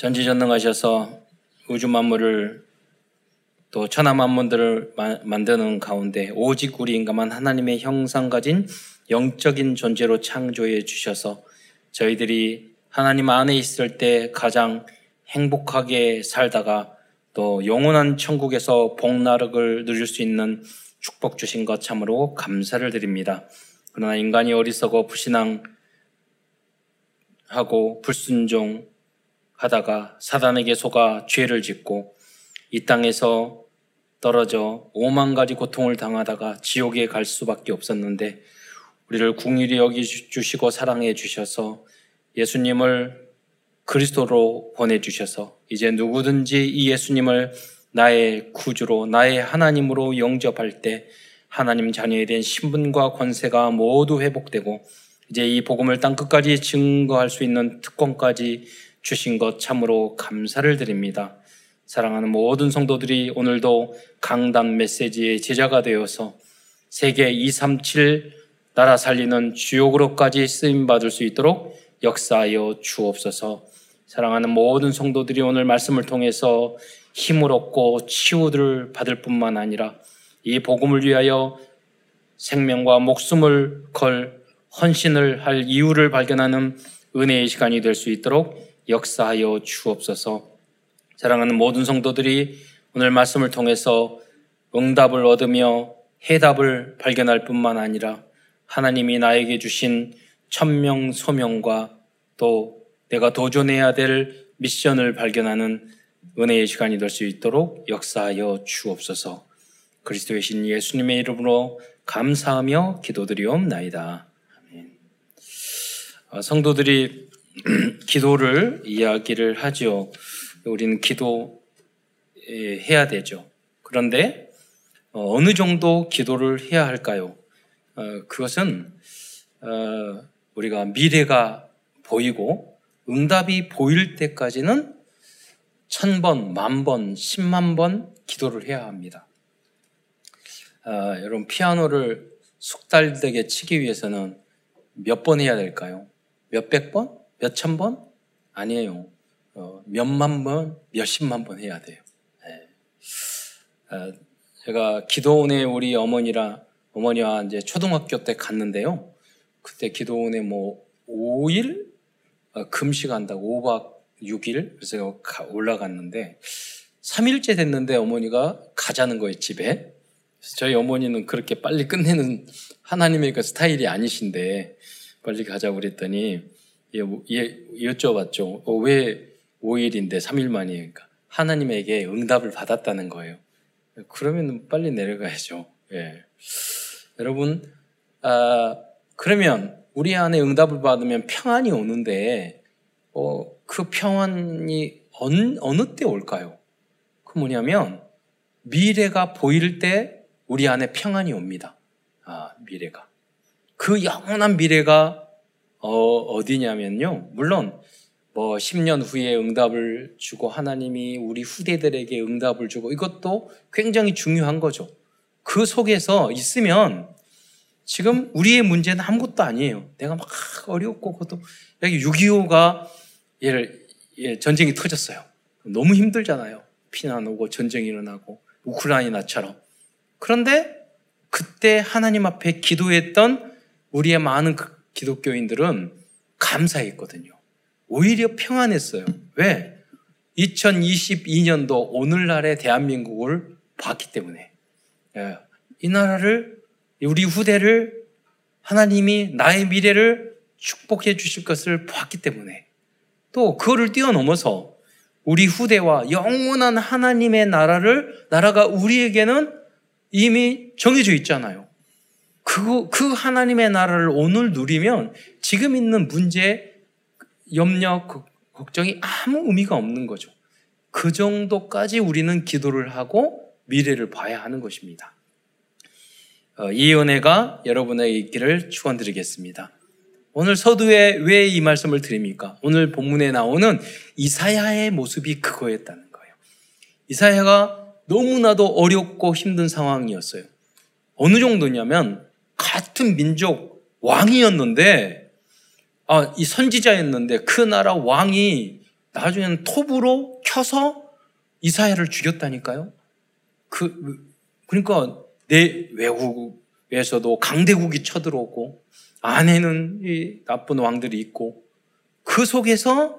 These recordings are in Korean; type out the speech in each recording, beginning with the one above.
전지전능하셔서 우주 만물을 또 천하 만물들을 만드는 가운데 오직 우리 인간만 하나님의 형상 가진 영적인 존재로 창조해 주셔서 저희들이 하나님 안에 있을 때 가장 행복하게 살다가 또 영원한 천국에서 복나락을 누릴 수 있는 축복 주신 것 참으로 감사를 드립니다. 그러나 인간이 어리석어 불신앙하고 불순종 하다가 사단에게 속아 죄를 짓고 이 땅에서 떨어져 오만 가지 고통을 당하다가 지옥에 갈 수밖에 없었는데 우리를 궁일이 여기 주시고 사랑해 주셔서 예수님을 그리스도로 보내주셔서 이제 누구든지 이 예수님을 나의 구주로 나의 하나님으로 영접할 때 하나님 자녀에 대한 신분과 권세가 모두 회복되고 이제 이 복음을 땅 끝까지 증거할 수 있는 특권까지 주신 것 참으로 감사를 드립니다. 사랑하는 모든 성도들이 오늘도 강단 메시지의 제자가 되어서 세계 237 나라 살리는 주역으로까지 쓰임 받을 수 있도록 역사하여 주옵소서. 사랑하는 모든 성도들이 오늘 말씀을 통해서 힘을 얻고 치유를 받을 뿐만 아니라 이 복음을 위하여 생명과 목숨을 걸 헌신을 할 이유를 발견하는 은혜의 시간이 될 수 있도록 역사하여 주옵소서. 사랑하는 모든 성도들이 오늘 말씀을 통해서 응답을 얻으며 해답을 발견할 뿐만 아니라 하나님이 나에게 주신 천명 소명과 또 내가 도전해야 될 미션을 발견하는 은혜의 시간이 될 수 있도록 역사하여 주옵소서. 그리스도의 신 예수님의 이름으로 감사하며 기도드리옵나이다. 어, 성도들이 기도를 이야기를 하죠. 우리는 기도해야 되죠. 그런데 어, 어느 정도 기도를 해야 할까요? 어, 그것은 어, 우리가 미래가 보이고 응답이 보일 때까지는 천 번, 만 번, 십만 번 기도를 해야 합니다. 여러분 피아노를 숙달되게 치기 위해서는 몇 번 해야 될까요? 몇백 번? 몇천 번? 아니에요. 어, 몇만 번, 몇십만 번 해야 돼요. 네. 어, 제가 기도원에 우리 어머니랑 어머니와 이제 초등학교 때 갔는데요. 그때 기도원에 뭐 5일 어, 금식한다고 5박 6일 그래서 올라갔는데 3일째 됐는데 어머니가 가자는 거예요 집에. 저희 어머니는 그렇게 빨리 끝내는 하나님의 그 스타일이 아니신데 빨리 가자고 그랬더니 여쭤봤죠. 어, 왜 5일인데 3일 만이니까 하나님에게 응답을 받았다는 거예요. 그러면 빨리 내려가야죠. 예. 여러분, 아, 그러면 우리 안에 응답을 받으면 평안이 오는데, 어, 그 평안이 어느, 어느 때 올까요? 그 뭐냐면, 미래가 보일 때 우리 안에 평안이 옵니다. 아, 미래가. 그 영원한 미래가 어, 어디냐면요. 물론 뭐 10년 후에 응답을 주고 하나님이 우리 후대들에게 응답을 주고 이것도 굉장히 중요한 거죠. 그 속에서 있으면 지금 우리의 문제는 아무것도 아니에요. 내가 막 어렵고 그것도 여기 6.25가 예를 예, 전쟁이 터졌어요. 너무 힘들잖아요. 피난 오고 전쟁이 일어나고 우크라이나처럼. 그런데 그때 하나님 앞에 기도했던 우리의 많은 그 기독교인들은 감사했거든요. 오히려 평안했어요. 왜? 2022년도 오늘날의 대한민국을 봤기 때문에. 예, 이 나라를, 우리 후대를 하나님이 나의 미래를 축복해 주실 것을 봤기 때문에 또 그거를 뛰어넘어서 우리 후대와 영원한 하나님의 나라를, 나라가 우리에게는 이미 정해져 있잖아요. 그, 그 하나님의 나라를 오늘 누리면 지금 있는 문제, 염려, 걱정이 아무 의미가 없는 거죠. 그 정도까지 우리는 기도를 하고 미래를 봐야 하는 것입니다. 어, 이 은혜가 여러분의 있기를 축원드리겠습니다. 오늘 서두에 왜 이 말씀을 드립니까? 오늘 본문에 나오는 이사야의 모습이 그거였다는 거예요. 이사야가 너무나도 어렵고 힘든 상황이었어요. 어느 정도냐면 같은 민족 왕이었는데 아, 이 선지자였는데 그 나라 왕이 나중에는 톱으로 켜서 이사야를 죽였다니까요. 그 그러니까 내 외국에서도 강대국이 쳐들어오고 안에는 이 나쁜 왕들이 있고 그 속에서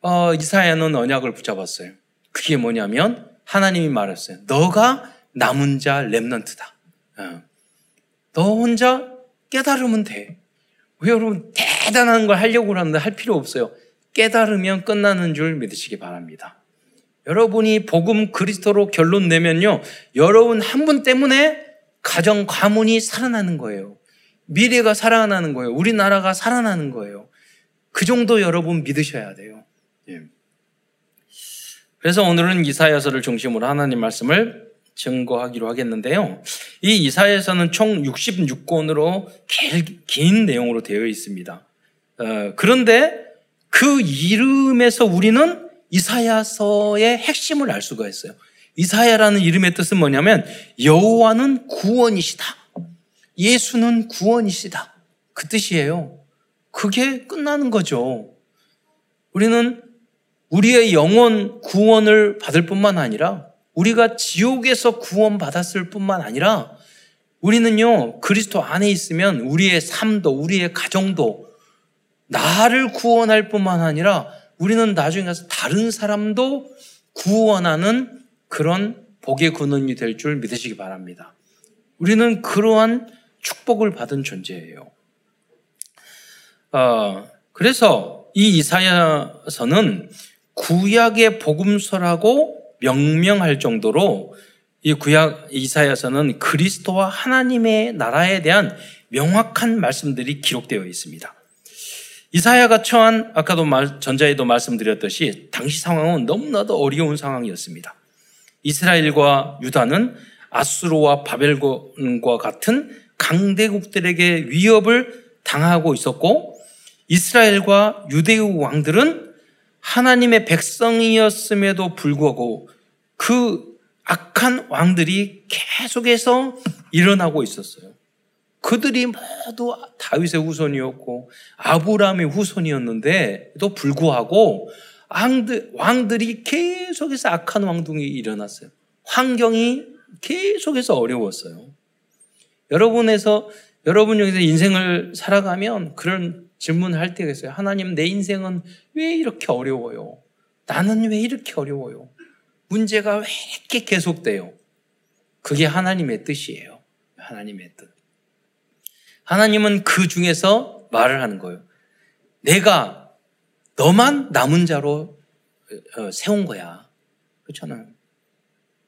어, 이사야는 언약을 붙잡았어요. 그게 뭐냐면 하나님이 말했어요. 너가 남은 자 렘넌트다. 어. 너 혼자 깨달으면 돼. 왜 여러분 대단한 걸 하려고 하는데 할 필요 없어요. 깨달으면 끝나는 줄 믿으시기 바랍니다. 여러분이 복음 그리스도로 결론 내면요. 여러분 한 분 때문에 가정 가문이 살아나는 거예요. 미래가 살아나는 거예요. 우리나라가 살아나는 거예요. 그 정도 여러분 믿으셔야 돼요. 예. 그래서 오늘은 이사야서를 중심으로 하나님 말씀을 증거하기로 하겠는데요. 이 이사야서는 총 66권으로 긴 내용으로 되어 있습니다. 어, 그런데 그 이름에서 우리는 이사야서의 핵심을 알 수가 있어요. 이사야라는 이름의 뜻은 뭐냐면 여호와는 구원이시다. 예수는 구원이시다. 그 뜻이에요. 그게 끝나는 거죠. 우리는 우리의 영혼 구원을 받을 뿐만 아니라 우리가 지옥에서 구원받았을 뿐만 아니라 우리는요, 그리스도 안에 있으면 우리의 삶도, 우리의 가정도 나를 구원할 뿐만 아니라 우리는 나중에 가서 다른 사람도 구원하는 그런 복의 근원이 될 줄 믿으시기 바랍니다. 우리는 그러한 축복을 받은 존재예요. 어, 그래서 이 이사야서는 구약의 복음서라고 명명할 정도로 이 구약 이사야서는 그리스도와 하나님의 나라에 대한 명확한 말씀들이 기록되어 있습니다. 이사야가 처한 아까도 말, 전자에도 말씀드렸듯이 당시 상황은 너무나도 어려운 상황이었습니다. 이스라엘과 유다는 아수르와 바벨론과 같은 강대국들에게 위협을 당하고 있었고 이스라엘과 유대의 왕들은 하나님의 백성이었음에도 불구하고 그 악한 왕들이 계속해서 일어나고 있었어요. 그들이 모두 다윗의 후손이었고 아브라함의 후손이었는데도 불구하고 왕들, 왕들이 계속해서 악한 왕동이 일어났어요. 환경이 계속해서 어려웠어요. 여러분에서 여러분 여기서 인생을 살아가면 그런 질문을 때가 있어요. 하나님 내 인생은 왜 이렇게 어려워요? 나는 왜 이렇게 어려워요? 문제가 왜 이렇게 계속돼요? 그게 하나님의 뜻이에요. 하나님의 뜻. 하나님은 그 중에서 말을 하는 거예요. 내가 너만 남은 자로 어, 세운 거야. 그렇잖아요.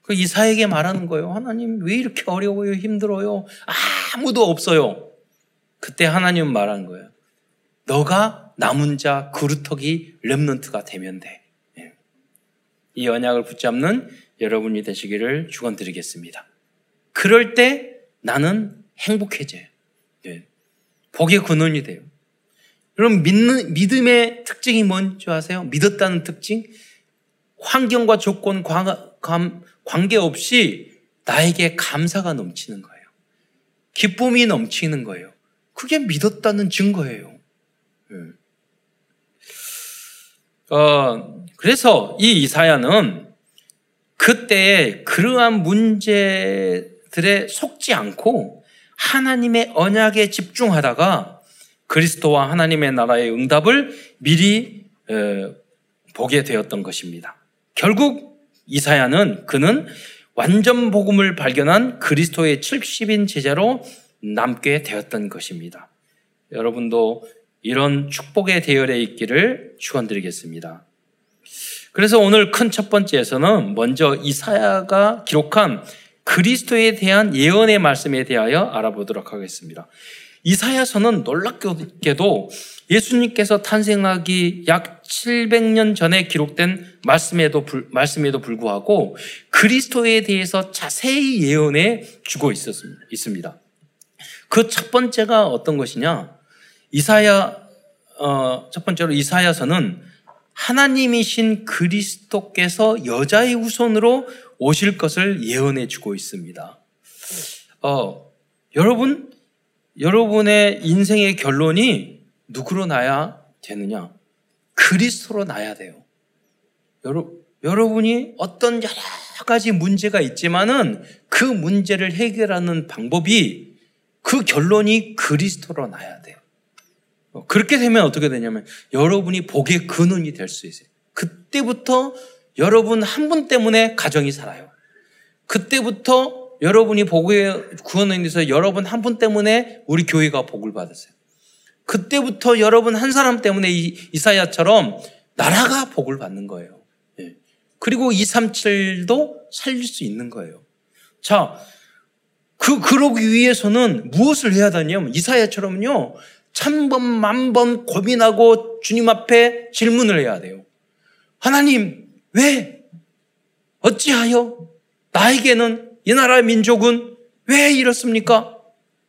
그 이사에게 말하는 거예요. 하나님 왜 이렇게 어려워요? 힘들어요? 아무도 없어요. 그때 하나님은 말하는 거예요. 너가 남은 자 그루터기 렘넌트가 되면 돼. 예. 이 언약을 붙잡는 여러분이 되시기를 축원드리겠습니다. 그럴 때 나는 행복해져요. 예. 복의 근원이 돼요. 여러분 믿는 믿음의 특징이 뭔지 아세요? 믿었다는 특징? 환경과 조건 관계없이 나에게 감사가 넘치는 거예요. 기쁨이 넘치는 거예요. 그게 믿었다는 증거예요. 예. 어, 그래서 이 이사야는 그때 그러한 문제들에 속지 않고 하나님의 언약에 집중하다가 그리스도와 하나님의 나라의 응답을 미리 어, 보게 되었던 것입니다. 결국 이사야는 그는 완전 복음을 발견한 그리스도의 70인 제자로 남게 되었던 것입니다. 여러분도 이런 축복의 대열에 있기를 축원드리겠습니다. 그래서 오늘 큰 첫 번째에서는 먼저 이사야가 기록한 그리스도에 대한 예언의 말씀에 대하여 알아보도록 하겠습니다. 이사야서는 놀랍게도 예수님께서 탄생하기 약 700년 전에 기록된 말씀에도, 불, 말씀에도 불구하고 그리스도에 대해서 자세히 예언해 주고 있었습니다. 그 첫 번째가 어떤 것이냐? 이사야, 어, 첫 번째로 이사야서는 하나님이신 그리스도께서 여자의 후손으로 오실 것을 예언해 주고 있습니다. 어, 여러분, 여러분의 인생의 결론이 누구로 나야 되느냐? 그리스도로 나야 돼요. 여러, 여러분이 어떤 여러 가지 문제가 있지만은 그 문제를 해결하는 방법이 그 결론이 그리스도로 나야 돼요. 어, 그렇게 되면 어떻게 되냐면 여러분이 복의 근원이 될 수 있어요. 그때부터 여러분 한 분 때문에 가정이 살아요. 그때부터 여러분이 복의 구원에 대해서 여러분 한 분 때문에 우리 교회가 복을 받았어요. 그때부터 여러분 한 사람 때문에 이사야처럼 나라가 복을 받는 거예요. 예. 그리고 237도 살릴 수 있는 거예요. 자, 그, 그러기 위해서는 무엇을 해야 되냐면 이사야처럼요, 천번, 만번 고민하고 주님 앞에 질문을 해야 돼요. 하나님, 왜? 어찌하여? 나에게는 이 나라의 민족은 왜 이렇습니까?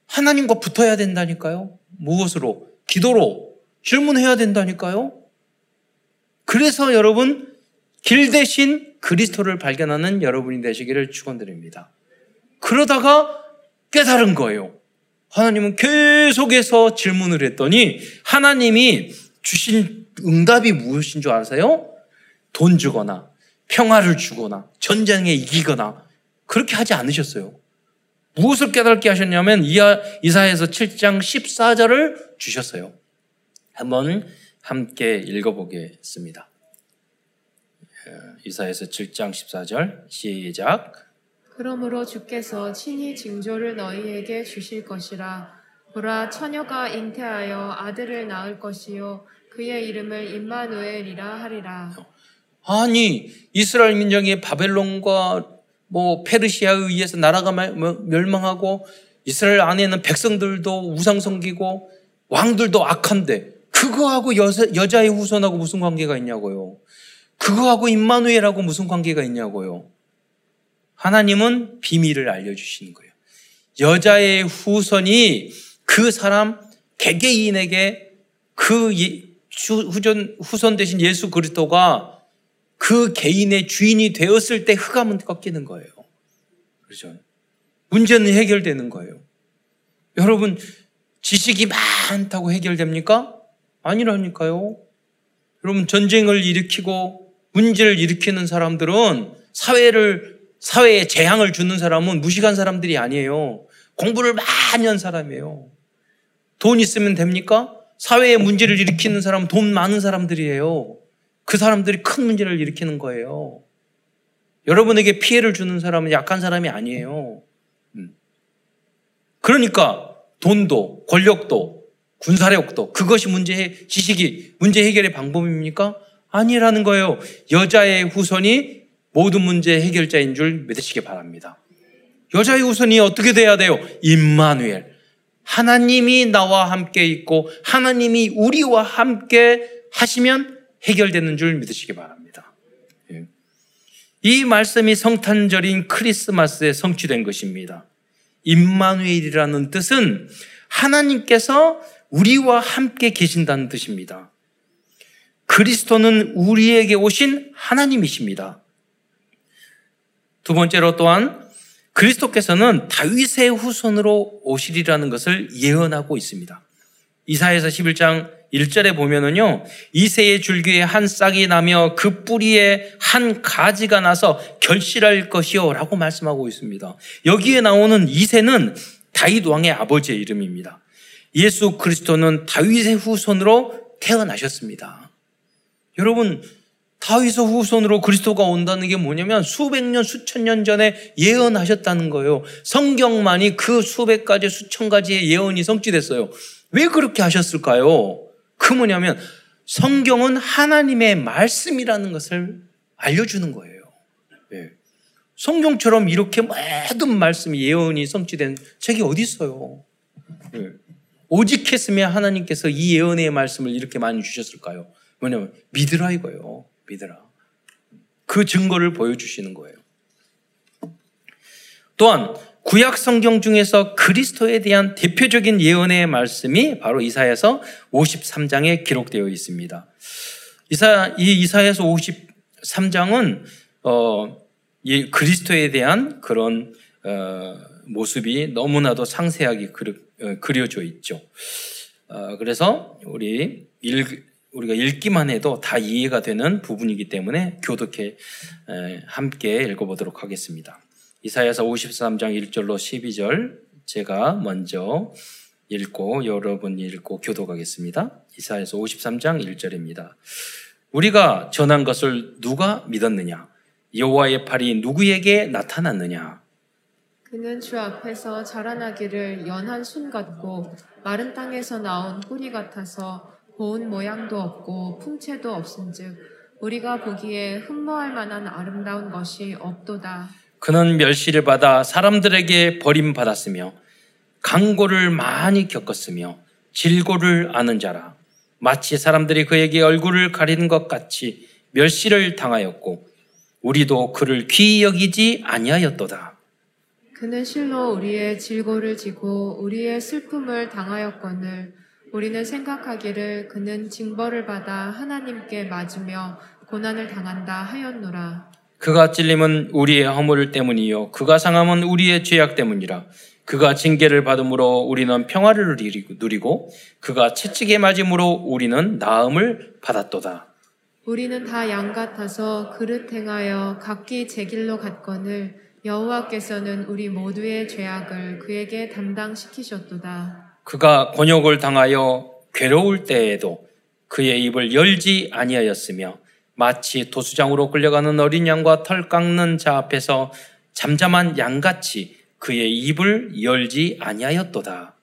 하나님과 붙어야 된다니까요. 무엇으로? 기도로 질문해야 된다니까요. 그래서 여러분 길 대신 그리스도를 발견하는 여러분이 되시기를 축원드립니다. 그러다가 깨달은 거예요. 하나님은 계속해서 질문을 했더니 하나님이 주신 응답이 무엇인 줄 아세요? 돈 주거나 평화를 주거나 전쟁에 이기거나 그렇게 하지 않으셨어요. 무엇을 깨닫게 하셨냐면 이사에서 7장 14절을 주셨어요. 한번 함께 읽어보겠습니다. 이사에서 7장 14절 시작. 그러므로 주께서 친히 징조를 너희에게 주실 것이라. 보라 처녀가 잉태하여 아들을 낳을 것이요 그의 이름을 임마누엘이라 하리라. 아니 이스라엘 민족이 바벨론과 뭐 페르시아에 의해서 나라가 뭐 멸망하고 이스라엘 안에는 백성들도 우상 섬기고 왕들도 악한데 그거하고 여자, 여자의 후손하고 무슨 관계가 있냐고요. 그거하고 임마누엘하고 무슨 관계가 있냐고요. 하나님은 비밀을 알려주시는 거예요. 여자의 후손이 그 사람 개개인에게 그 후전, 후손 대신 예수 그리스도가 그 개인의 주인이 되었을 때 흑암은 꺾이는 거예요. 그렇죠? 문제는 해결되는 거예요. 여러분, 지식이 많다고 해결됩니까? 아니라니까요. 여러분, 전쟁을 일으키고 문제를 일으키는 사람들은 사회를, 사회에 재앙을 주는 사람은 무식한 사람들이 아니에요. 공부를 많이 한 사람이에요. 돈 있으면 됩니까? 사회에 문제를 일으키는 사람은 돈 많은 사람들이에요. 그 사람들이 큰 문제를 일으키는 거예요. 여러분에게 피해를 주는 사람은 약한 사람이 아니에요. 음. 그러니까 돈도 권력도 군사력도 그것이 문제 지식이 문제 해결의 방법입니까? 아니라는 거예요. 여자의 후손이 모든 문제 해결자인 줄 믿으시기 바랍니다. 여자의 후손이 어떻게 돼야 돼요? 임마누엘. 하나님이 나와 함께 있고 하나님이 우리와 함께 하시면 해결되는 줄 믿으시기 바랍니다. 예. 이 말씀이 성탄절인 크리스마스에 성취된 것입니다. 임마누엘이라는 뜻은 하나님께서 우리와 함께 계신다는 뜻입니다. 그리스도는 우리에게 오신 하나님이십니다. 두 번째로 또한 그리스도께서는 다윗의 후손으로 오시리라는 것을 예언하고 있습니다. 이사에서 11장 1절에 보면은요, 이세의 줄기에 한 싹이 나며 그 뿌리에 한 가지가 나서 결실할 것이요. 라고 말씀하고 있습니다. 여기에 나오는 이세는 다윗 왕의 아버지의 이름입니다. 예수 그리스도는 다윗의 후손으로 태어나셨습니다. 여러분, 다윗의 후손으로 그리스도가 온다는 게 뭐냐면 수백 년, 수천 년 전에 예언하셨다는 거예요. 성경만이 그 수백 가지, 수천 가지의 예언이 성취됐어요. 왜 그렇게 하셨을까요? 그 뭐냐면 성경은 하나님의 말씀이라는 것을 알려주는 거예요. 네. 성경처럼 이렇게 모든 말씀이 예언이 성취된 책이 어디 있어요? 네. 오직 했으면 하나님께서 이 예언의 말씀을 이렇게 많이 주셨을까요? 뭐냐면 믿으라 이거예요. 믿으라. 그 증거를 보여주시는 거예요. 또한 구약 성경 중에서 그리스도에 대한 대표적인 예언의 말씀이 바로 이사야서 53장에 기록되어 있습니다. 이사 이 이사야서 53장은 어, 이 그리스도에 대한 그런 어, 모습이 너무나도 상세하게 그려, 어, 그려져 있죠. 어, 그래서 우리 읽, 우리가 읽기만 해도 다 이해가 되는 부분이기 때문에 교독해 함께 읽어보도록 하겠습니다. 이사야서 53장 1절로 12절 제가 먼저 읽고 여러분 읽고 교독하겠습니다. 이사야서 53장 1절입니다. 우리가 전한 것을 누가 믿었느냐? 여호와의 팔이 누구에게 나타났느냐? 그는 주 앞에서 자라나기를 연한 순 같고 마른 땅에서 나온 뿌리 같아서 고운 모양도 없고 풍채도 없은즉 우리가 보기에 흠모할 만한 아름다운 것이 없도다. 그는 멸시를 받아 사람들에게 버림받았으며 강고를 많이 겪었으며 질고를 아는 자라 마치 사람들이 그에게 얼굴을 가리는 것 같이 멸시를 당하였고 우리도 그를 귀히 여기지 아니하였도다. 그는 실로 우리의 질고를 지고 우리의 슬픔을 당하였거늘 우리는 생각하기를 그는 징벌을 받아 하나님께 맞으며 고난을 당한다 하였노라. 그가 찔림은 우리의 허물 때문이요 그가 상함은 우리의 죄악 때문이라. 그가 징계를 받음으로 우리는 평화를 누리고 그가 채찍에 맞음으로 우리는 나음을 받았도다. 우리는 다 양 같아서 그릇 행하여 각기 제 길로 갔거늘 여호와께서는 우리 모두의 죄악을 그에게 담당시키셨도다. 그가 곤욕을 당하여 괴로울 때에도 그의 입을 열지 아니하였으며 마치 도수장으로 끌려가는 어린 양과 털 깎는 자 앞에서 잠잠한 양같이 그의 입을 열지 아니하였도다.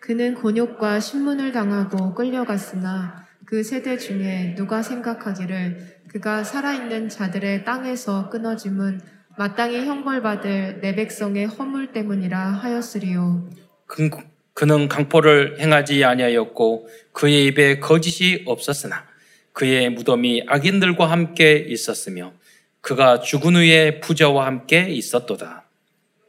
그는 곤욕과 신문을 당하고 끌려갔으나 그 세대 중에 누가 생각하기를 그가 살아있는 자들의 땅에서 끊어짐은 마땅히 형벌받을 내 백성의 허물 때문이라 하였으리요. 그, 그는 강포를 행하지 아니하였고 그의 입에 거짓이 없었으나 그의 무덤이 악인들과 함께 있었으며 그가 죽은 후에 부자와 함께 있었도다.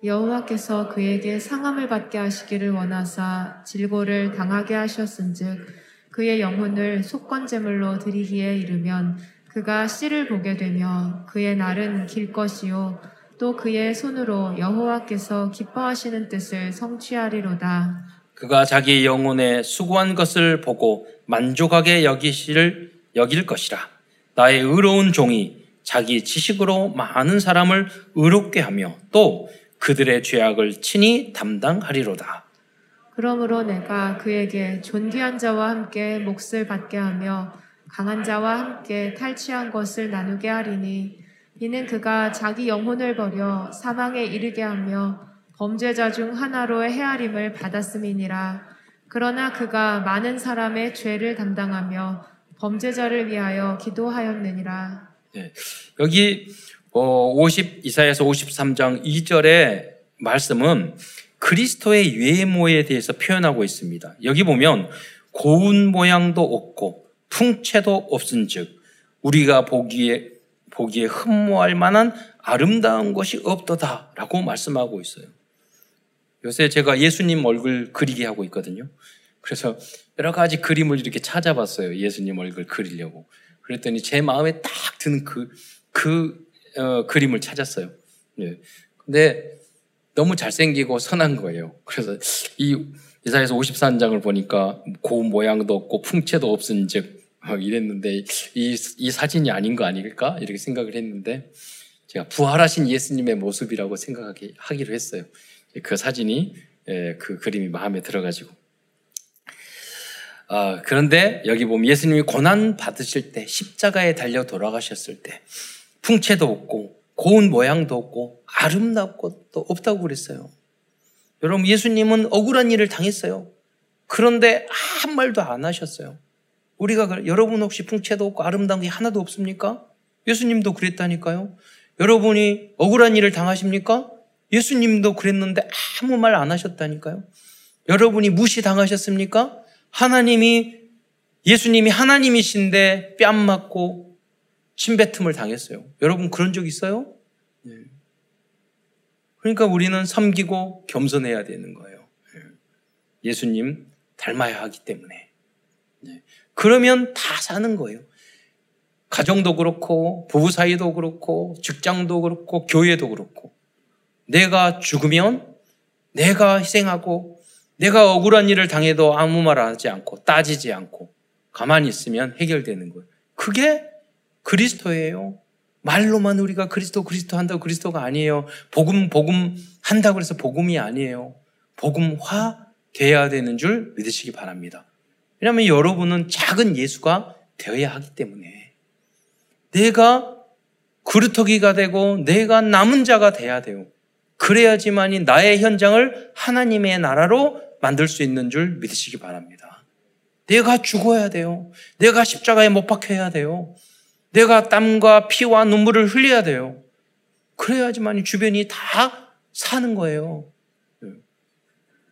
여호와께서 그에게 상함을 받게 하시기를 원하사 질고를 당하게 하셨은즉 그의 영혼을 속건 제물로 드리기에 이르면 그가 씨를 보게 되며 그의 날은 길 것이요 또 그의 손으로 여호와께서 기뻐하시는 뜻을 성취하리로다. 그가 자기 영혼의 수고한 것을 보고 만족하게 여기시를 여길 것이라. 나의 의로운 종이 자기 지식으로 많은 사람을 의롭게 하며 또 그들의 죄악을 친히 담당하리로다. 그러므로 내가 그에게 존귀한 자와 함께 몫을 받게 하며 강한 자와 함께 탈취한 것을 나누게 하리니 이는 그가 자기 영혼을 버려 사망에 이르게 하며 범죄자 중 하나로의 헤아림을 받았음이니라. 그러나 그가 많은 사람의 죄를 담당하며 범죄자를 위하여 기도하였느니라. 네. 여기 어, 50 이사야서 53장 2절의 말씀은 그리스도의 외모에 대해서 표현하고 있습니다. 여기 보면 고운 모양도 없고 풍채도 없은즉 우리가 보기에 보기에 흠모할 만한 아름다운 것이 없도다라고 말씀하고 있어요. 요새 제가 예수님 얼굴 그리게 하고 있거든요. 그래서 여러 가지 그림을 이렇게 찾아봤어요. 예수님 얼굴 그리려고. 그랬더니 제 마음에 딱 드는 그, 그 어, 그림을 찾았어요. 네. 근데 너무 잘생기고 선한 거예요. 그래서 이 이사에서 54장을 보니까 고운 모양도 없고 풍채도 없은 즉 이랬는데 이, 이 사진이 아닌 거 아닐까? 이렇게 생각을 했는데 제가 부활하신 예수님의 모습이라고 생각하기 하기로 했어요. 그 사진이 예, 그 그림이 마음에 들어가지고 아, 그런데 여기 보면 예수님이 고난 받으실 때 십자가에 달려 돌아가셨을 때 풍채도 없고 고운 모양도 없고 아름답고 또 없다고 그랬어요. 여러분 예수님은 억울한 일을 당했어요. 그런데 한 말도 안 하셨어요. 우리가 여러분 혹시 풍채도 없고 아름다운 게 하나도 없습니까? 예수님도 그랬다니까요. 여러분이 억울한 일을 당하십니까? 예수님도 그랬는데 아무 말 안 하셨다니까요. 여러분이 무시당하셨습니까? 하나님이 예수님이 하나님이신데 뺨 맞고 침뱉음을 당했어요. 여러분 그런 적 있어요? 네. 그러니까 우리는 섬기고 겸손해야 되는 거예요. 네. 예수님 닮아야 하기 때문에. 네. 그러면 다 사는 거예요. 가정도 그렇고, 부부 사이도 그렇고, 직장도 그렇고, 교회도 그렇고. 내가 죽으면 내가 희생하고, 내가 억울한 일을 당해도 아무 말 하지 않고, 따지지 않고, 가만히 있으면 해결되는 거예요. 그게 그리스도예요. 말로만 우리가 그리스도 그리스도 한다고 그리스도가 아니에요. 복음 복음 한다고 해서 복음이 아니에요. 복음화 돼야 되는 줄 믿으시기 바랍니다. 왜냐하면 여러분은 작은 예수가 되어야 하기 때문에 내가 그루터기가 되고 내가 남은 자가 돼야 돼요. 그래야지만이 나의 현장을 하나님의 나라로 만들 수 있는 줄 믿으시기 바랍니다. 내가 죽어야 돼요. 내가 십자가에 못 박혀야 돼요. 내가 땀과 피와 눈물을 흘려야 돼요. 그래야지만 주변이 다 사는 거예요.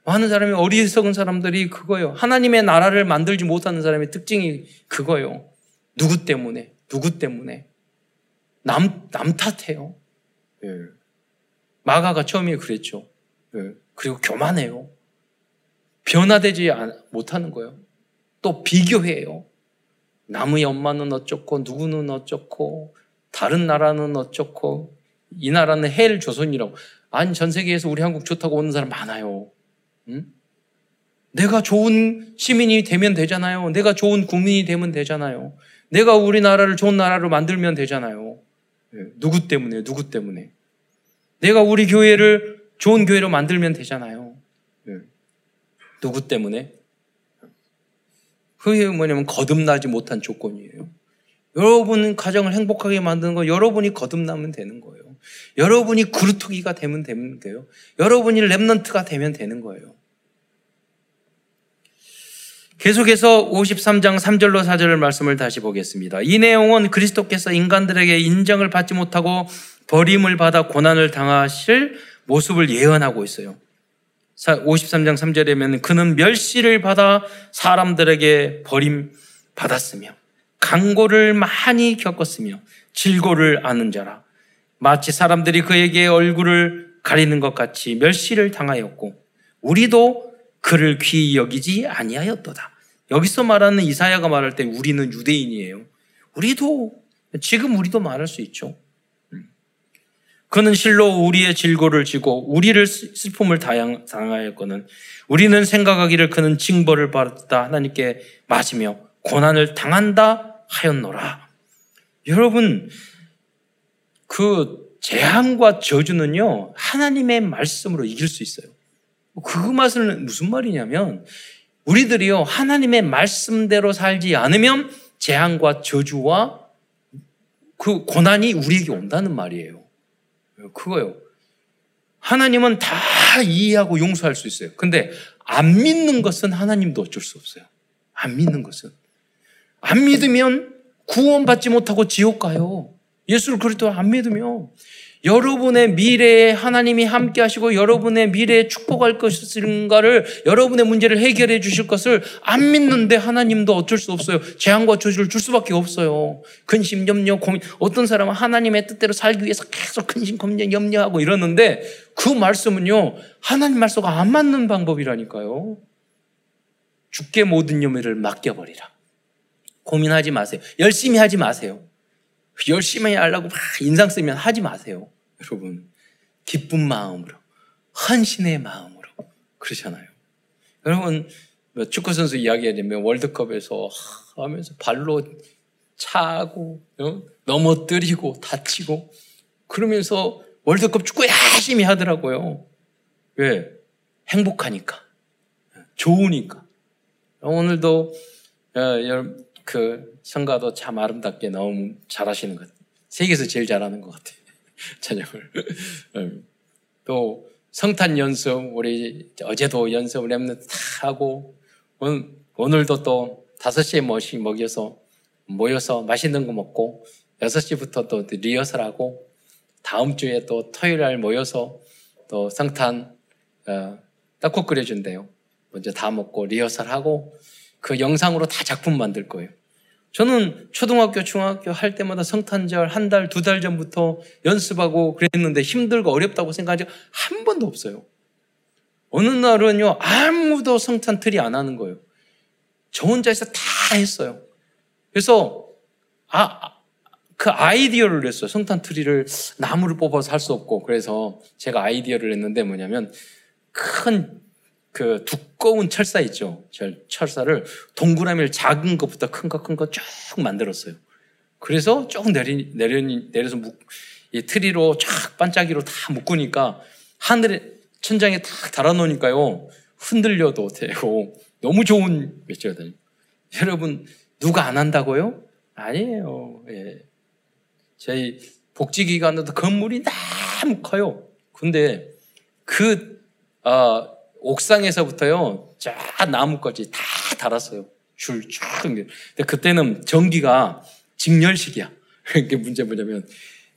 많은 사람이 어리석은 사람들이 그거예요. 하나님의 나라를 만들지 못하는 사람의 특징이 그거예요. 누구 때문에? 누구 때문에? 남, 남 탓해요. 예. 마가가 처음에 그랬죠. 예. 그리고 교만해요. 변화되지 못하는 거예요. 또 비교해요. 남의 엄마는 어쩌고, 누구는 어쩌고, 다른 나라는 어쩌고, 이 나라는 헬 조선이라고. 아니, 전 세계에서 우리 한국 좋다고 오는 사람 많아요. 응? 내가 좋은 시민이 되면 되잖아요. 내가 좋은 국민이 되면 되잖아요. 내가 우리나라를 좋은 나라로 만들면 되잖아요. 예, 누구 때문에, 누구 때문에. 내가 우리 교회를 좋은 교회로 만들면 되잖아요. 예, 누구 때문에? 그게 뭐냐면 거듭나지 못한 조건이에요. 여러분 가정을 행복하게 만드는 거 여러분이 거듭나면 되는 거예요. 여러분이 그루터기가 되면 되는 거예요. 여러분이 랩런트가 되면 되는 거예요. 계속해서 53장 3절로 4절을 말씀을 다시 보겠습니다. 이 내용은 그리스도께서 인간들에게 인정을 받지 못하고 버림을 받아 고난을 당하실 모습을 예언하고 있어요. 53장 3절에면 그는 멸시를 받아 사람들에게 버림 받았으며 강고를 많이 겪었으며 질고를 아는 자라 마치 사람들이 그에게 얼굴을 가리는 것 같이 멸시를 당하였고 우리도 그를 귀히 여기지 아니하였도다. 여기서 말하는 이사야가 말할 때 우리는 유대인이에요. 우리도 지금 우리도 말할 수 있죠. 음. 그는 실로 우리의 질고를 지고 우리를 슬픔을 당하였거는 우리는 생각하기를 그는 징벌을 받았다 하나님께 맞으며 고난을 당한다 하였노라. 여러분 그 재앙과 저주는요 하나님의 말씀으로 이길 수 있어요. 그 맛은 무슨 말이냐면 우리들이요 하나님의 말씀대로 살지 않으면 재앙과 저주와 그 고난이 우리에게 온다는 말이에요. 그거요. 하나님은 다 이해하고 용서할 수 있어요. 근데 안 믿는 것은 하나님도 어쩔 수 없어요. 안 믿는 것은. 안 믿으면 구원받지 못하고 지옥 가요. 예수를 그리스도 안 믿으면 여러분의 미래에 하나님이 함께 하시고 여러분의 미래에 축복할 것인가를 여러분의 문제를 해결해 주실 것을 안 믿는데 하나님도 어쩔 수 없어요. 재앙과 저주를 줄 수밖에 없어요. 근심, 염려, 고민. 어떤 사람은 하나님의 뜻대로 살기 위해서 계속 근심, 고민, 염려하고 이러는데 그 말씀은요. 하나님 말씀과 안 맞는 방법이라니까요. 죽게 모든 염려를 맡겨버리라. 고민하지 마세요. 열심히 하지 마세요. 열심히 하려고 막 인상 쓰면 하지 마세요. 여러분. 기쁜 마음으로, 헌신의 마음으로. 그러잖아요. 여러분, 뭐 축구 선수 이야기하자면 월드컵에서 하면서 발로 차고, 어? 넘어뜨리고, 다치고, 그러면서 월드컵 축구 열심히 하더라고요. 왜? 행복하니까. 좋으니까. 오늘도 어, 그 성가도 참 아름답게 너무 잘하시는 것 같아요. 세계에서 제일 잘하는 것 같아요. 찬양을. 음. 또 성탄 연습 우리 어제도 연습 랩는 다 하고 오늘도 또 5시에 뭐씩 먹여서 모여서 맛있는 거 먹고 6시부터 또 리허설하고 다음 주에 또 토요일 날 모여서 또 성탄 어, 떡국 끓여준대요. 먼저 다 먹고 리허설하고 그 영상으로 다 작품 만들 거예요. 저는 초등학교, 중학교 할 때마다 성탄절 한 달, 두 달 전부터 연습하고 그랬는데 힘들고 어렵다고 생각한 적 한 번도 없어요. 어느 날은요, 아무도 성탄 트리 안 하는 거예요. 저 혼자서 다 했어요. 그래서, 아, 그 아이디어를 냈어요. 성탄 트리를 나무를 뽑아서 할 수 없고. 그래서 제가 아이디어를 냈는데 뭐냐면, 큰 그 두꺼운 철사 있죠. 철사를 동그라미를 작은 것부터 큰거큰거쭉 만들었어요. 그래서 쭉 내리, 내려, 내려서 묵, 이 트리로 쫙 반짝이로 다 묶으니까 하늘에 천장에 딱 달아놓으니까요 흔들려도 되고 너무 좋은 배치거든요. 여러분 누가 안 한다고요? 아니에요. 예. 저희 복지기관도 건물이 너무 커요. 근데 그 어, 옥상에서부터요 쫙 나무까지 다 달았어요. 줄 쭉. 근데 그때는 전기가 직렬식이야. 이게 문제 뭐냐면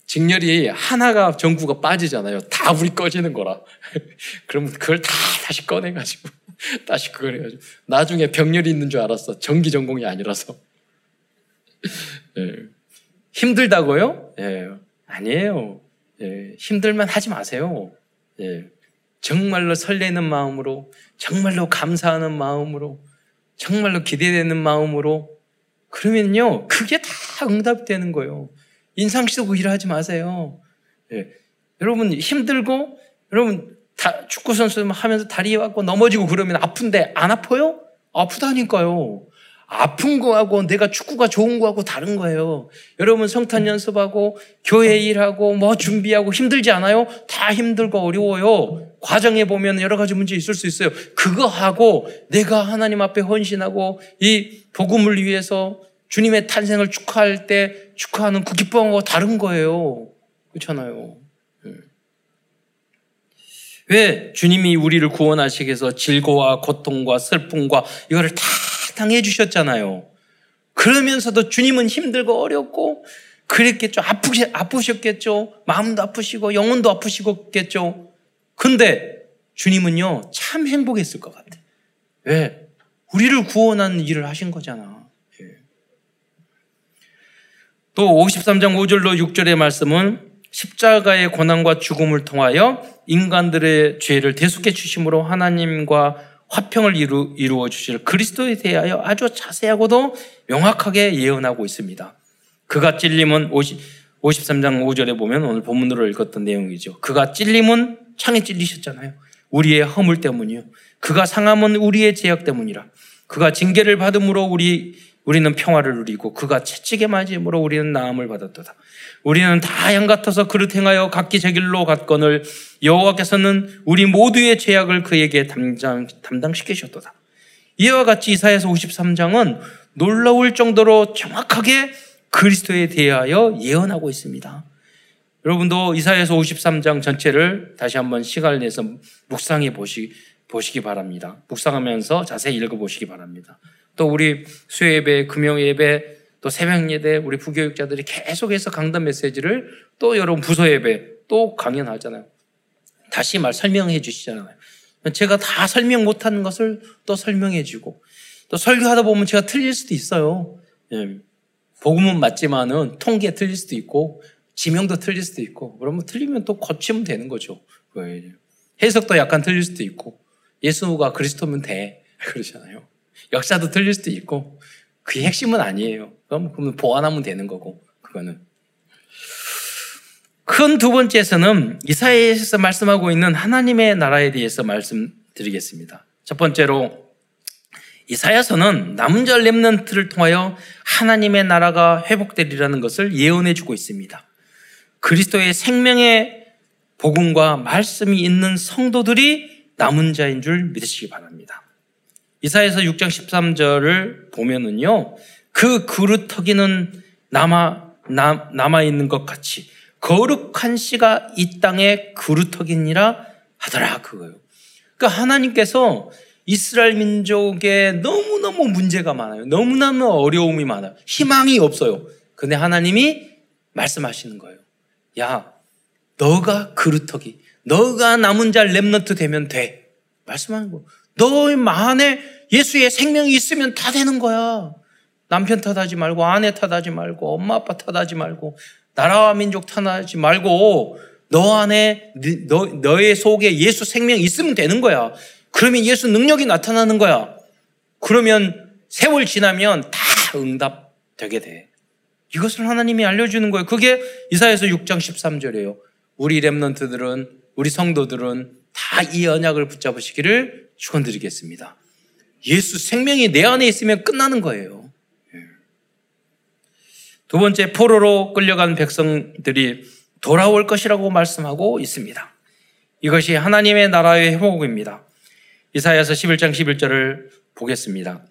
직렬이 하나가 전구가 빠지잖아요. 다 불이 꺼지는 거라. 그러면 그걸 다 다시 꺼내가지고 다시 그걸 해가지고 나중에 병렬이 있는 줄 알았어. 전기 전공이 아니라서. 예. 힘들다고요? 예. 아니에요. 예. 힘들면 하지 마세요. 예. 정말로 설레는 마음으로, 정말로 감사하는 마음으로, 정말로 기대되는 마음으로, 그러면요, 그게 다 응답이 되는 거예요. 인상 쓰고 일하지 마세요. 예. 여러분 힘들고, 여러분 다, 축구 선수 하면서 다리 갖고 넘어지고 그러면 아픈데 안 아파요? 아프다니까요. 아픈 거하고 내가 축구가 좋은 거하고 다른 거예요. 여러분 성탄 연습하고 교회 일하고 뭐 준비하고 힘들지 않아요? 다 힘들고 어려워요. 과정에 보면 여러 가지 문제 있을 수 있어요. 그거 하고 내가 하나님 앞에 헌신하고 이 복음을 위해서 주님의 탄생을 축하할 때 축하하는 그 기쁨하고 다른 거예요. 그렇잖아요. 왜 주님이 우리를 구원하시기 위해서 질고와 고통과 슬픔과 이거를 다 당해 주셨잖아요. 그러면서도 주님은 힘들고 어렵고 그랬겠죠. 아프시, 아프셨겠죠. 마음도 아프시고 영혼도 아프시겠죠. 근데 주님은요, 참 행복했을 것 같아. 왜? 우리를 구원하는 일을 하신 거잖아. 예. 또 53장 5절로 6절의 말씀은 십자가의 고난과 죽음을 통하여 인간들의 죄를 대속해 주심으로 하나님과 화평을 이루, 이루어 주실 그리스도에 대하여 아주 자세하고도 명확하게 예언하고 있습니다. 그가 찔림은 50, 53장 5절에 보면 오늘 본문으로 읽었던 내용이죠. 그가 찔림은 창에 찔리셨잖아요. 우리의 허물 때문이요. 그가 상함은 우리의 죄악 때문이라. 그가 징계를 받음으로 우리 우리는 평화를 누리고 그가 채찍에 맞음으로 우리는 나음을 받았도다. 우리는 다 양 같아서 그릇 행하여 각기 제 길로 갔건을 여호와께서는 우리 모두의 죄악을 그에게 담당, 담당시키셨도다. 이와 같이 이사야서 53장은 놀라울 정도로 정확하게 그리스도에 대하여 예언하고 있습니다. 여러분도 이사야서 53장 전체를 다시 한번 시간을 내서 묵상해 보시, 보시기 바랍니다. 묵상하면서 자세히 읽어보시기 바랍니다. 또 우리 수요 예배, 금요 예배, 또 새벽 예배, 우리 부교육자들이 계속해서 강단 메시지를 또 여러분 부서 예배 또 강연하잖아요. 다시 말 설명해 주시잖아요. 제가 다 설명 못하는 것을 또 설명해 주고 또 설교하다 보면 제가 틀릴 수도 있어요. 예. 복음은 맞지만은 통계 틀릴 수도 있고 지명도 틀릴 수도 있고 그러면 틀리면 또 고치면 되는 거죠. 해석도 약간 틀릴 수도 있고 예수가 그리스도면 돼 그러잖아요. 역사도 틀릴 수도 있고 그게 핵심은 아니에요. 그럼 그러면 보완하면 되는 거고 그거는 큰 두 번째에서는 이사야에서 말씀하고 있는 하나님의 나라에 대해서 말씀드리겠습니다. 첫 번째로 이사야서는 남은 자 렘넌트를 통하여 하나님의 나라가 회복되리라는 것을 예언해 주고 있습니다. 그리스도의 생명의 복음과 말씀이 있는 성도들이 남은 자인 줄 믿으시기 바랍니다. 이사에서 6장 13절을 보면은요, 그 그루터기는 남아, 남, 남아있는 것 같이 거룩한 씨가 이 땅에 그루터기니라 하더라, 그거요. 그러니까 하나님께서 이스라엘 민족에 너무너무 문제가 많아요. 너무너무 어려움이 많아요. 희망이 없어요. 근데 하나님이 말씀하시는 거예요. 야, 너가 그루터기, 너가 남은 자 랩너트 되면 돼. 말씀하는 거예요. 너의 안에 예수의 생명이 있으면 다 되는 거야. 남편 탓하지 말고 아내 탓하지 말고 엄마 아빠 탓하지 말고 나라와 민족 탓하지 말고 너 안에 너, 너의 속에 예수 생명이 있으면 되는 거야. 그러면 예수 능력이 나타나는 거야. 그러면 세월 지나면 다 응답되게 돼. 이것을 하나님이 알려주는 거예요. 그게 이사에서 6장 13절이에요. 우리 랩런트들은 우리 성도들은 다 이 언약을 붙잡으시기를 축원드리겠습니다. 예수 생명이 내 안에 있으면 끝나는 거예요. 예. 두 번째 포로로 끌려간 백성들이 돌아올 것이라고 말씀하고 있습니다. 이것이 하나님의 나라의 회복입니다. 이사야서 11장 11절을 보겠습니다.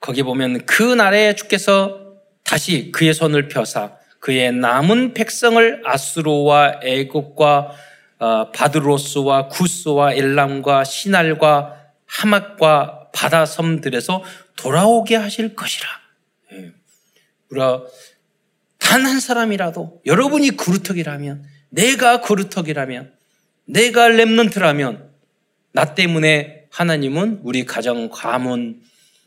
거기 보면 그 날에 주께서 다시 그의 손을 펴사 그의 남은 백성을 아수로와 애굽과 어, 바드로스와 구스와 엘람과 시날과 하맛과 바다 섬들에서 돌아오게 하실 것이라. 예. 우리가 단 한 사람이라도 여러분이 그루터기라면 내가 그루터기라면 내가 랩런트라면 나 때문에 하나님은 우리 가정 가문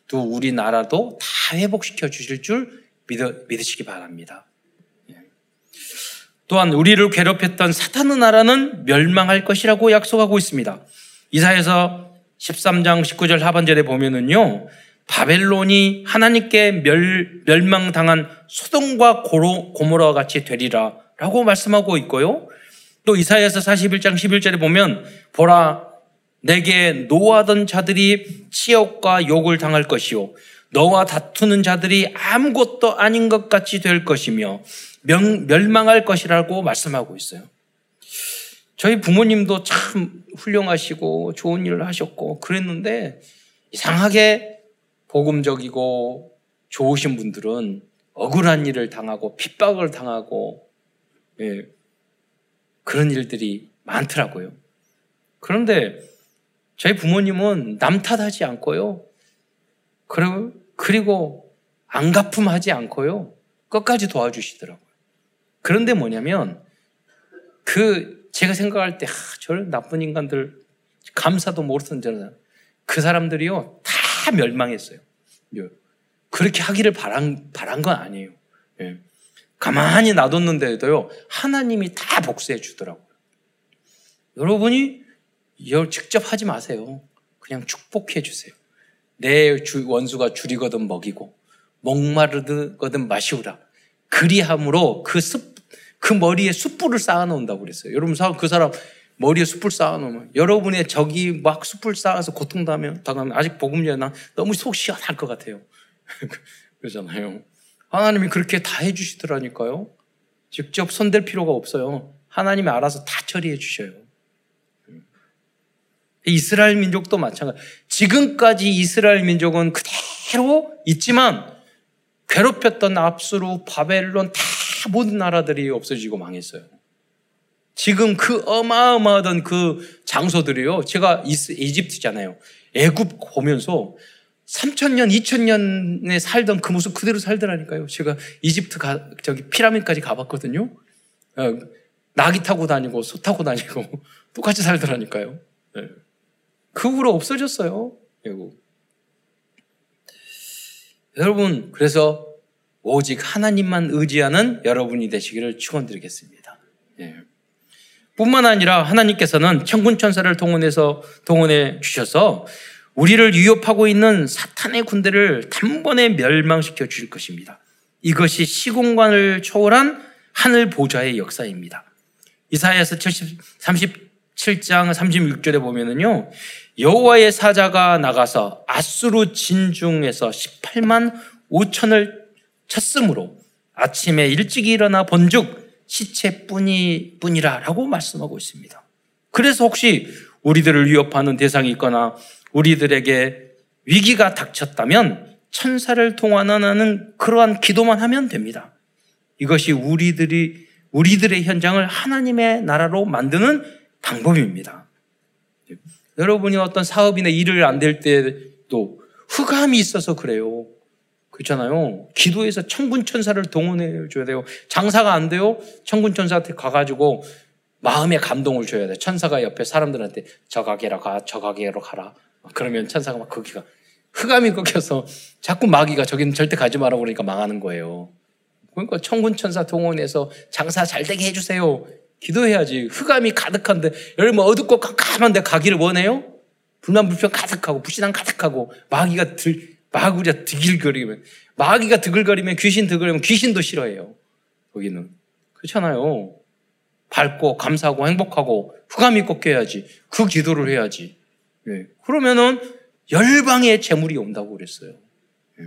또 우리나라도 다 회복시켜 주실 줄 믿으, 믿으시기 바랍니다. 예. 또한 우리를 괴롭혔던 사탄의 나라는 멸망할 것이라고 약속하고 있습니다. 이사에서 13장 19절 하반절에 보면은요, 바벨론이 하나님께 멸, 멸망당한 소돔과 고로, 고모라와 같이 되리라 라고 말씀하고 있고요. 또 이사야서 41장 11절에 보면 보라 내게 노하던 자들이 치욕과 욕을 당할 것이요 너와 다투는 자들이 아무것도 아닌 것 같이 될 것이며 명, 멸망할 것이라고 말씀하고 있어요. 저희 부모님도 참 훌륭하시고 좋은 일을 하셨고 그랬는데 이상하게 복음적이고 좋으신 분들은 억울한 일을 당하고 핍박을 당하고 예, 그런 일들이 많더라고요. 그런데 저희 부모님은 남 탓하지 않고요. 그리고 안 갚음하지 않고요. 끝까지 도와주시더라고요. 그런데 뭐냐면 그 제가 생각할 때 아, 저런 나쁜 인간들 감사도 모르던 저는 그 사람들이요 다 멸망했어요. 그렇게 하기를 바란, 바란 건 아니에요. 예. 가만히 놔뒀는데도요 하나님이 다 복수해 주더라고요. 여러분이 직접 하지 마세요. 그냥 축복해 주세요. 내 원수가 줄이거든 먹이고 목마르거든 마시우라. 그리함으로 그 습, 그 머리에 숯불을 쌓아놓는다고 그랬어요. 여러분, 그 사람 머리에 숯불 쌓아놓으면 여러분의 적이 막 숯불 쌓아서 고통당하면 당하면 아직 복음이나 너무 속 시원할 것 같아요. 그러잖아요. 하나님이 그렇게 다 해주시더라니까요. 직접 손댈 필요가 없어요. 하나님이 알아서 다 처리해 주셔요. 이스라엘 민족도 마찬가지. 지금까지 이스라엘 민족은 그대로 있지만 괴롭혔던 압수로 바벨론 다 모든 나라들이 없어지고 망했어요. 지금 그 어마어마하던 그 장소들이요. 제가 이집트잖아요. 애굽 보면서 3천년, 2천년에 살던 그 모습 그대로 살더라니까요. 제가 이집트 가, 저기 피라민까지 가봤거든요. 어, 나기 타고 다니고 소 타고 다니고 똑같이 살더라니까요. 네. 그 후로 없어졌어요. 애굽. 여러분, 그래서 오직 하나님만 의지하는 여러분이 되시기를 축원드리겠습니다. 예. 뿐만 아니라 하나님께서는 천군 천사를 동원해서 동원해 주셔서 우리를 위협하고 있는 사탄의 군대를 단번에 멸망시켜 주실 것입니다. 이것이 시공간을 초월한 하늘 보좌의 역사입니다. 이사야서 37장 36절에 보면은요. 여호와의 사자가 나가서 아수르 진중에서 18만 5천을 쳤으므로 아침에 일찍 일어나 본즉 시체뿐이 뿐이라라고 말씀하고 있습니다. 그래서 혹시 우리들을 위협하는 대상이 있거나 우리들에게 위기가 닥쳤다면 천사를 통하는 그러한 기도만 하면 됩니다. 이것이 우리들이 우리들의 현장을 하나님의 나라로 만드는 방법입니다. 여러분이 어떤 사업이나 일을 안 될 때도 흑암이 있어서 그래요. 그렇잖아요. 기도해서 천군 천사를 동원해 줘야 돼요. 장사가 안 돼요. 천군 천사한테 가가지고 마음의 감동을 줘야 돼. 천사가 옆에 사람들한테 저 가게로 가, 저 가게로 가라. 그러면 천사가 막 거기가 흑암이 꺾여서 자꾸 마귀가 저기는 절대 가지 마라고 그러니까 망하는 거예요. 그러니까 천군 천사 동원해서 장사 잘 되게 해주세요. 기도해야지. 흑암이 가득한데 여러분 어둡고 깜깜한데 가기를 원해요? 불만 불평 가득하고 불신앙 가득하고 마귀가 들 마귀가 드글거리면 마귀가 드글거리면 귀신 드글거리면 귀신도 싫어해요. 거기는 그렇잖아요. 밝고 감사하고 행복하고 흑암이 꺾여야지. 그 기도를 해야지. 예. 그러면은 열방의 재물이 온다고 그랬어요. 예.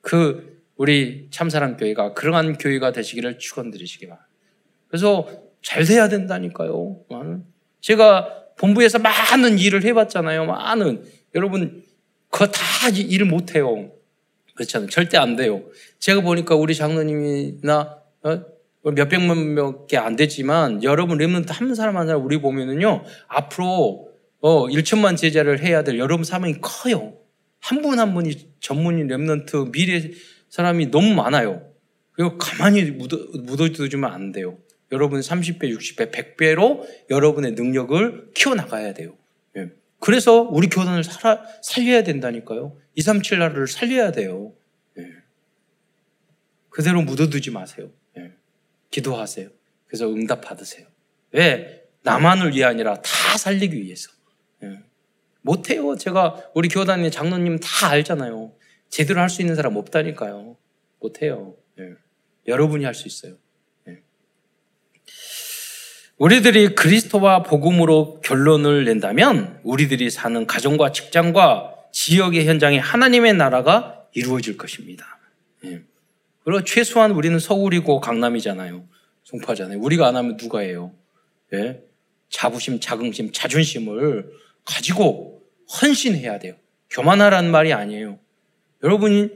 그 우리 참사랑 교회가 그러한 교회가 되시기를 축원드리시기 바랍니다. 그래서 잘 돼야 된다니까요. 제가 본부에서 많은 일을 해봤잖아요. 많은 여러분 그거 다 일을 못해요. 그렇잖아요. 절대 안 돼요. 제가 보니까 우리 장로님이나 어? 몇백만 명밖에 안 되지만 여러분 렘넌트 한 사람 한 사람 우리 보면은요 앞으로 어 1천만 제자를 해야 될 여러분 사명이 커요. 한 분한 분이 전문인 렘넌트 미래 사람이 너무 많아요. 그리고 가만히 묻어, 묻어두면 안 돼요. 여러분 30배, 60배, 100배로 여러분의 능력을 키워나가야 돼요. 예. 그래서 우리 교단을 살아, 살려야 된다니까요. 237 나라를 살려야 돼요. 예. 그대로 묻어두지 마세요. 예. 기도하세요. 그래서 응답 받으세요. 왜? 나만을 위해 아니라 다 살리기 위해서. 못해요. 제가 우리 교단의 장로님 다 알잖아요. 제대로 할 수 있는 사람 없다니까요. 못해요. 여러분이 할 수 있어요. 우리들이 그리스도와 복음으로 결론을 낸다면 우리들이 사는 가정과 직장과 지역의 현장에 하나님의 나라가 이루어질 것입니다. 예. 그리고 최소한 우리는 서울이고 강남이잖아요. 송파잖아요. 우리가 안 하면 누가 해요? 예? 자부심, 자긍심, 자존심을 가지고 헌신해야 돼요. 교만하라는 말이 아니에요. 여러분이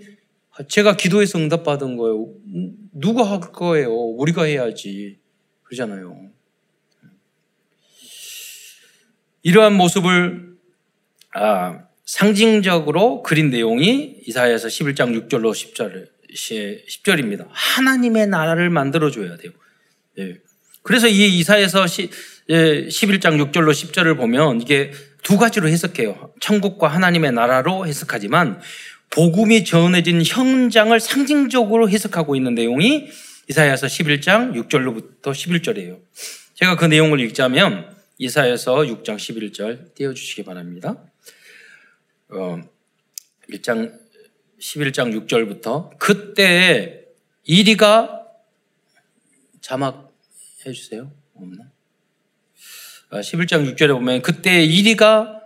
제가 기도해서 응답받은 거예요. 누가 할 거예요? 우리가 해야지. 그러잖아요. 이러한 모습을 아, 상징적으로 그린 내용이 이사야서 11장 6절로 10절, 10절입니다. 하나님의 나라를 만들어줘야 돼요. 예. 그래서 이 이사에서 11장 6절로 10절을 보면 이게 두 가지로 해석해요. 천국과 하나님의 나라로 해석하지만 복음이 전해진 현장을 상징적으로 해석하고 있는 내용이 이사야서 11장 6절로부터 11절이에요. 제가 그 내용을 읽자면 이사에서 6장 11절 띄워주시기 바랍니다. 어, 1장 11장 6절부터 그때 이리가 자막 해주세요. 없나? 11장 어, 6절에 보면 그때 이리가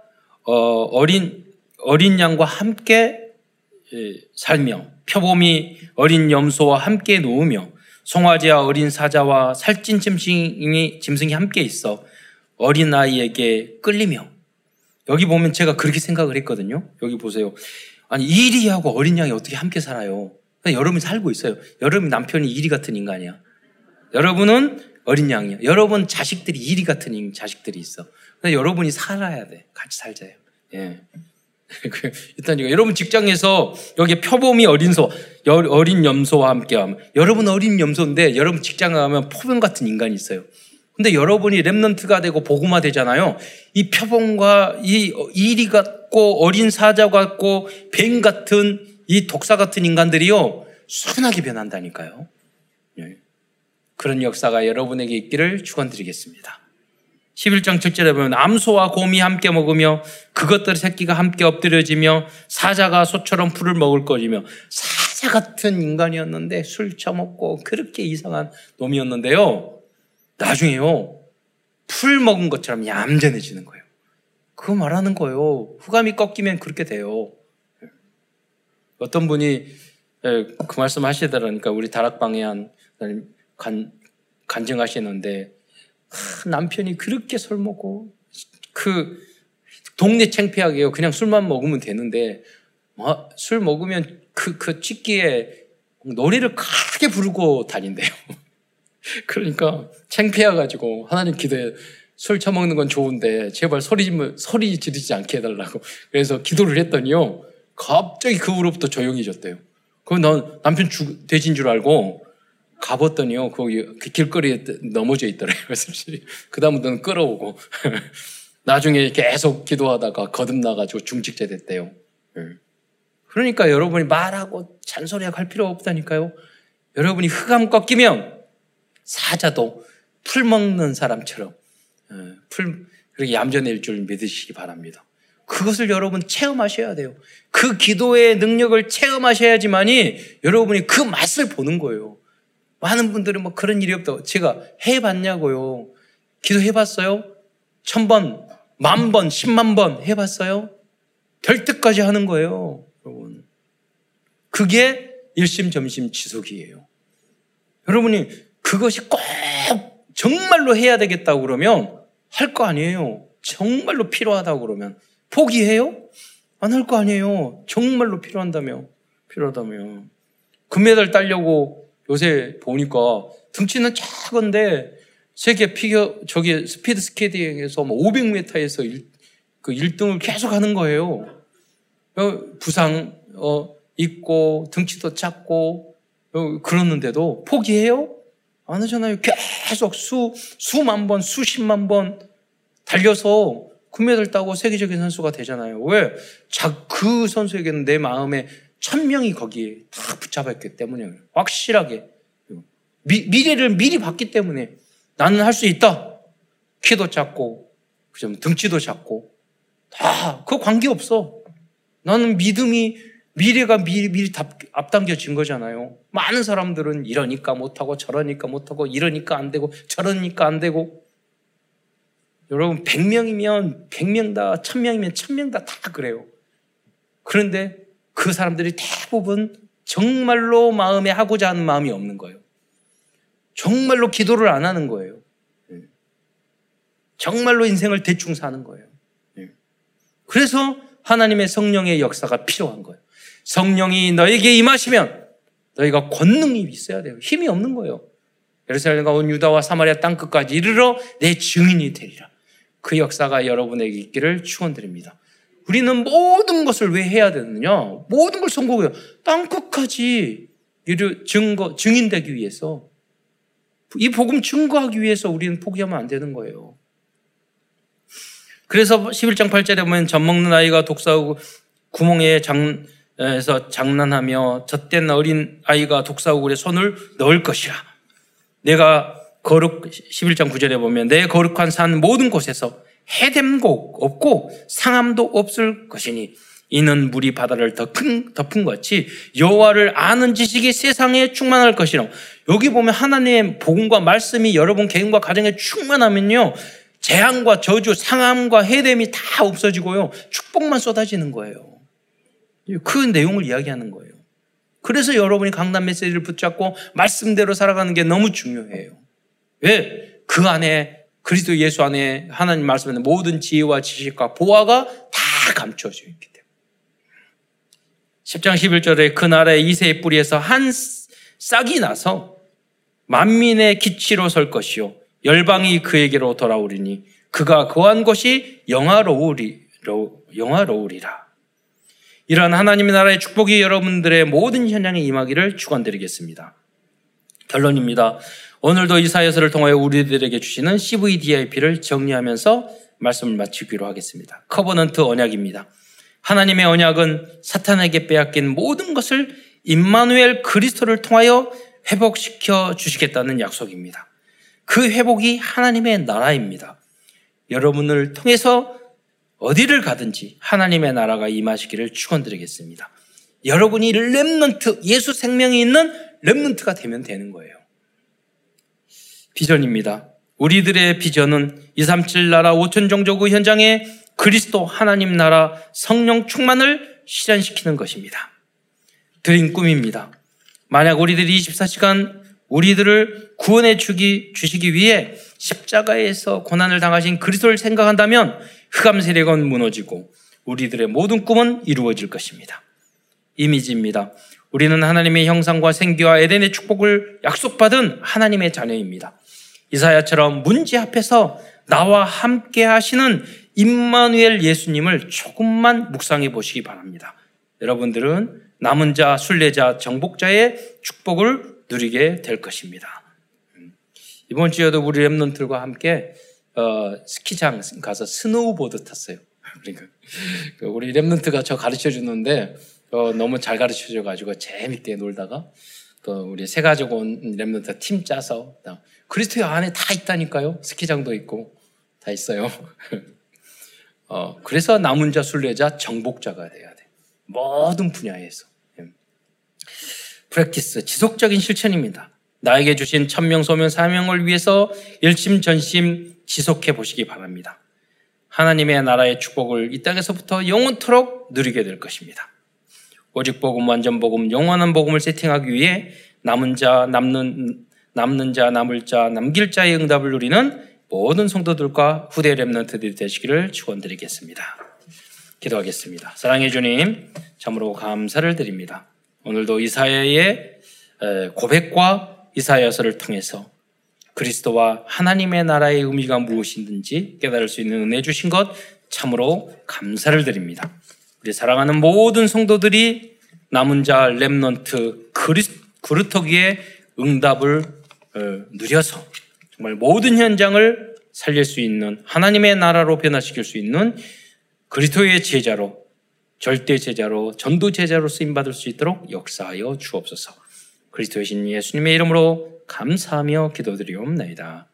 어, 어린 어린 양과 함께 살며 표범이 어린 염소와 함께 놓으며 송아지와 어린 사자와 살찐 짐승이 짐승이 함께 있어 어린아이에게 끌리며 여기 보면 제가 그렇게 생각을 했거든요. 여기 보세요. 아니 이리하고 어린 양이 어떻게 함께 살아요? 여러분이 살고 있어요. 여러분 남편이 이리 같은 인간이야. 여러분은 어린 양이야. 여러분 자식들이 이리 같은 자식들이 있어. 근데 여러분이 살아야 돼. 같이 살자요. 예. 그, 일단 이거 여러분 직장에서 여기 표범이 어린 소, 어린 염소와 함께하면 여러분 어린 염소인데 여러분 직장 가면 포병 같은 인간이 있어요. 근데 여러분이 랩런트가 되고 복음화 되잖아요. 이 표본과 이 이리 같고 어린 사자 같고 뱀 같은 이 독사 같은 인간들이요 순하게 변한다니까요. 예. 그런 역사가 여러분에게 있기를 축원드리겠습니다. 11장 7절에 보면 암소와 곰이 함께 먹으며 그것들 새끼가 함께 엎드려지며 사자가 소처럼 풀을 먹을 것이며 사자 같은 인간이었는데 술 처먹고 그렇게 이상한 놈이었는데요. 나중에요, 풀 먹은 것처럼 얌전해지는 거예요. 그거 말하는 거예요. 후감이 꺾이면 그렇게 돼요. 어떤 분이 예, 그 말씀 하시더라니까 우리 다락방에 한 간, 간증하시는데 남편이 그렇게 술 먹고 그 동네 창피하게요. 그냥 술만 먹으면 되는데 뭐, 술 먹으면 그, 그 찍기에 노래를 크게 부르고 다닌대요. 그러니까 창피해가지고 하나님 기도에 술 처먹는 건 좋은데 제발 소리 지 소리 지르지 않게 해달라고 그래서 기도를 했더니요 갑자기 그 후로부터 조용해졌대요. 그럼 난 남편 죽, 돼지인 줄 알고 가봤더니요 거기 그 길거리에 넘어져 있더래요. 그 다음부터는 끌어오고 나중에 계속 기도하다가 거듭나가지고 중직자 됐대요. 예. 그러니까 여러분이 말하고 잔소리하고 할 필요 없다니까요. 여러분이 흑암 꺾이면 사자도 풀 먹는 사람처럼 어, 풀 그렇게 얌전해질 줄 믿으시기 바랍니다. 그것을 여러분 체험하셔야 돼요. 그 기도의 능력을 체험하셔야지만이 여러분이 그 맛을 보는 거예요. 많은 분들은 뭐 그런 일이 없다고 제가 해봤냐고요. 기도해봤어요? 천 번 만 번, 십만 번 해봤어요? 될 때까지 하는 거예요, 여러분. 그게 일심점심 지속이에요. 여러분이 그것이 꼭 정말로 해야 되겠다고 그러면 할 거 아니에요. 정말로 필요하다고 그러면 포기해요? 안 할 거 아니에요. 정말로 필요한다며. 필요하다며. 금메달 따려고 요새 보니까 등치는 작은데 세계 피겨 저기 스피드 스케이팅에서 뭐 500m에서 1, 그 1등을 계속 하는 거예요. 어, 부상 어, 있고 등치도 작고 어, 그러는데도 포기해요? 안 하잖아요. 계속 수 수만 번, 수십만 번 달려서 금메달 따고 세계적인 선수가 되잖아요. 왜? 자, 그 선수에게는 내 마음에 천 명이 거기에 다 붙잡았기 때문에 확실하게 미, 미래를 미리 봤기 때문에 나는 할 수 있다. 키도 작고 그죠? 등치도 작고 다 그 관계 없어. 나는 믿음이 미래가 미리 미리 앞당겨진 거잖아요. 많은 사람들은 이러니까 못하고 저러니까 못하고 이러니까 안 되고 저러니까 안 되고 여러분 100명이면 100명 다 1000명이면 1000명 다 다 그래요. 그런데 그 사람들이 대부분 정말로 마음에 하고자 하는 마음이 없는 거예요. 정말로 기도를 안 하는 거예요. 예. 정말로 인생을 대충 사는 거예요. 예. 그래서 하나님의 성령의 역사가 필요한 거예요. 성령이 너에게 임하시면 너희가 권능이 있어야 돼요. 힘이 없는 거예요. 예루살렘과 온 유다와 사마리아 땅 끝까지 이르러 내 증인이 되리라. 그 역사가 여러분에게 있기를 축원드립니다. 우리는 모든 것을 왜 해야 되느냐? 모든 걸 성공해요. 땅 끝까지 증거 증인되기 위해서 이 복음 증거하기 위해서 우리는 포기하면 안 되는 거예요. 그래서 11장 8절에 보면 젖 먹는 아이가 독사하고 구멍에 장 에서 장난하며 젖된 어린 아이가 독사우굴에 손을 넣을 것이라. 내가 거룩 11장 9절에 보면 내 거룩한 산 모든 곳에서 해됨고 없고 상함도 없을 것이니 이는 물이 바다를 덮은, 덮은 것이 여호와를 아는 지식이 세상에 충만할 것이라. 여기 보면 하나님의 복음과 말씀이 여러분 개인과 가정에 충만하면요. 재앙과 저주, 상함과 해됨이 다 없어지고요. 축복만 쏟아지는 거예요. 그 내용을 이야기하는 거예요. 그래서 여러분이 강단 메시지를 붙잡고 말씀대로 살아가는 게 너무 중요해요. 왜? 그 안에 그리스도 예수 안에 하나님 말씀에 모든 지혜와 지식과 보화가 다 감춰져 있기 때문에. 10장 11절에 그 나라의 이새의 뿌리에서 한 싹이 나서 만민의 기치로 설 것이요. 열방이 그에게로 돌아오리니 그가 거한 곳이 영화로우리, 영화로우리라. 이러한 하나님의 나라의 축복이 여러분들의 모든 현장에 임하기를 축원드리겠습니다. 결론입니다. 오늘도 이사야서를 통하여 우리들에게 주시는 CVDIP를 정리하면서 말씀을 마치기로 하겠습니다. Covenant 언약입니다. 하나님의 언약은 사탄에게 빼앗긴 모든 것을 임마누엘 그리스도를 통하여 회복시켜 주시겠다는 약속입니다. 그 회복이 하나님의 나라입니다. 여러분을 통해서 어디를 가든지 하나님의 나라가 임하시기를 축원드리겠습니다. 여러분이 렘넌트 예수 생명이 있는 렘넌트가 되면 되는 거예요. 비전입니다. 우리들의 비전은 237 나라 5천 종족 의 현장에 그리스도 하나님 나라 성령 충만을 실현시키는 것입니다. 드린 꿈입니다. 만약 우리들이 24시간 우리들을 구원해 주기, 주시기 위해 십자가에서 고난을 당하신 그리스도를 생각한다면 흑암 세력은 무너지고 우리들의 모든 꿈은 이루어질 것입니다. 이미지입니다. 우리는 하나님의 형상과 생기와 에덴의 축복을 약속받은 하나님의 자녀입니다. 이사야처럼 문제 앞에서 나와 함께 하시는 임마누엘 예수님을 조금만 묵상해 보시기 바랍니다. 여러분들은 남은 자, 순례자, 정복자의 축복을 누리게 될 것입니다. 이번 주에도 우리 Remnant들과 함께 어, 스키장 가서 스노우보드 탔어요. 그러니까 그 우리 Remnant가 저 가르쳐 주는데 어, 너무 잘 가르쳐 줘가지고 재밌게 놀다가 또 우리 세 가족 온 Remnant 팀 짜서 그리스도의 안에 다 있다니까요. 스키장도 있고 다 있어요. 어, 그래서 남은 자, 순례자, 정복자가 돼야 돼. 모든 분야에서. Practice, 지속적인 실천입니다. 나에게 주신 천명, 소명, 사명을 위해서 일심전심 지속해 보시기 바랍니다. 하나님의 나라의 축복을 이 땅에서부터 영원토록 누리게 될 것입니다. 오직 복음, 완전 복음, 영원한 복음을 세팅하기 위해 남은 자, 남는, 남는 자, 남을 자, 남길 자의 응답을 누리는 모든 성도들과 후대 랩런트들이 되시기를 축원드리겠습니다. 기도하겠습니다. 사랑해 주님, 참으로 감사를 드립니다. 오늘도 이사야의 고백과 이사야서를 통해서 그리스도와 하나님의 나라의 의미가 무엇인지 깨달을 수 있는 은혜 주신 것 참으로 감사를 드립니다. 우리 사랑하는 모든 성도들이 남은 자 렘넌트 그루터기의 응답을 어, 누려서 정말 모든 현장을 살릴 수 있는 하나님의 나라로 변화시킬 수 있는 그리스도의 제자로 절대 제자로 전도 제자로 쓰임 받을 수 있도록 역사하여 주옵소서. 그리스도의 신 예수님의 이름으로 감사하며 기도드리옵나이다.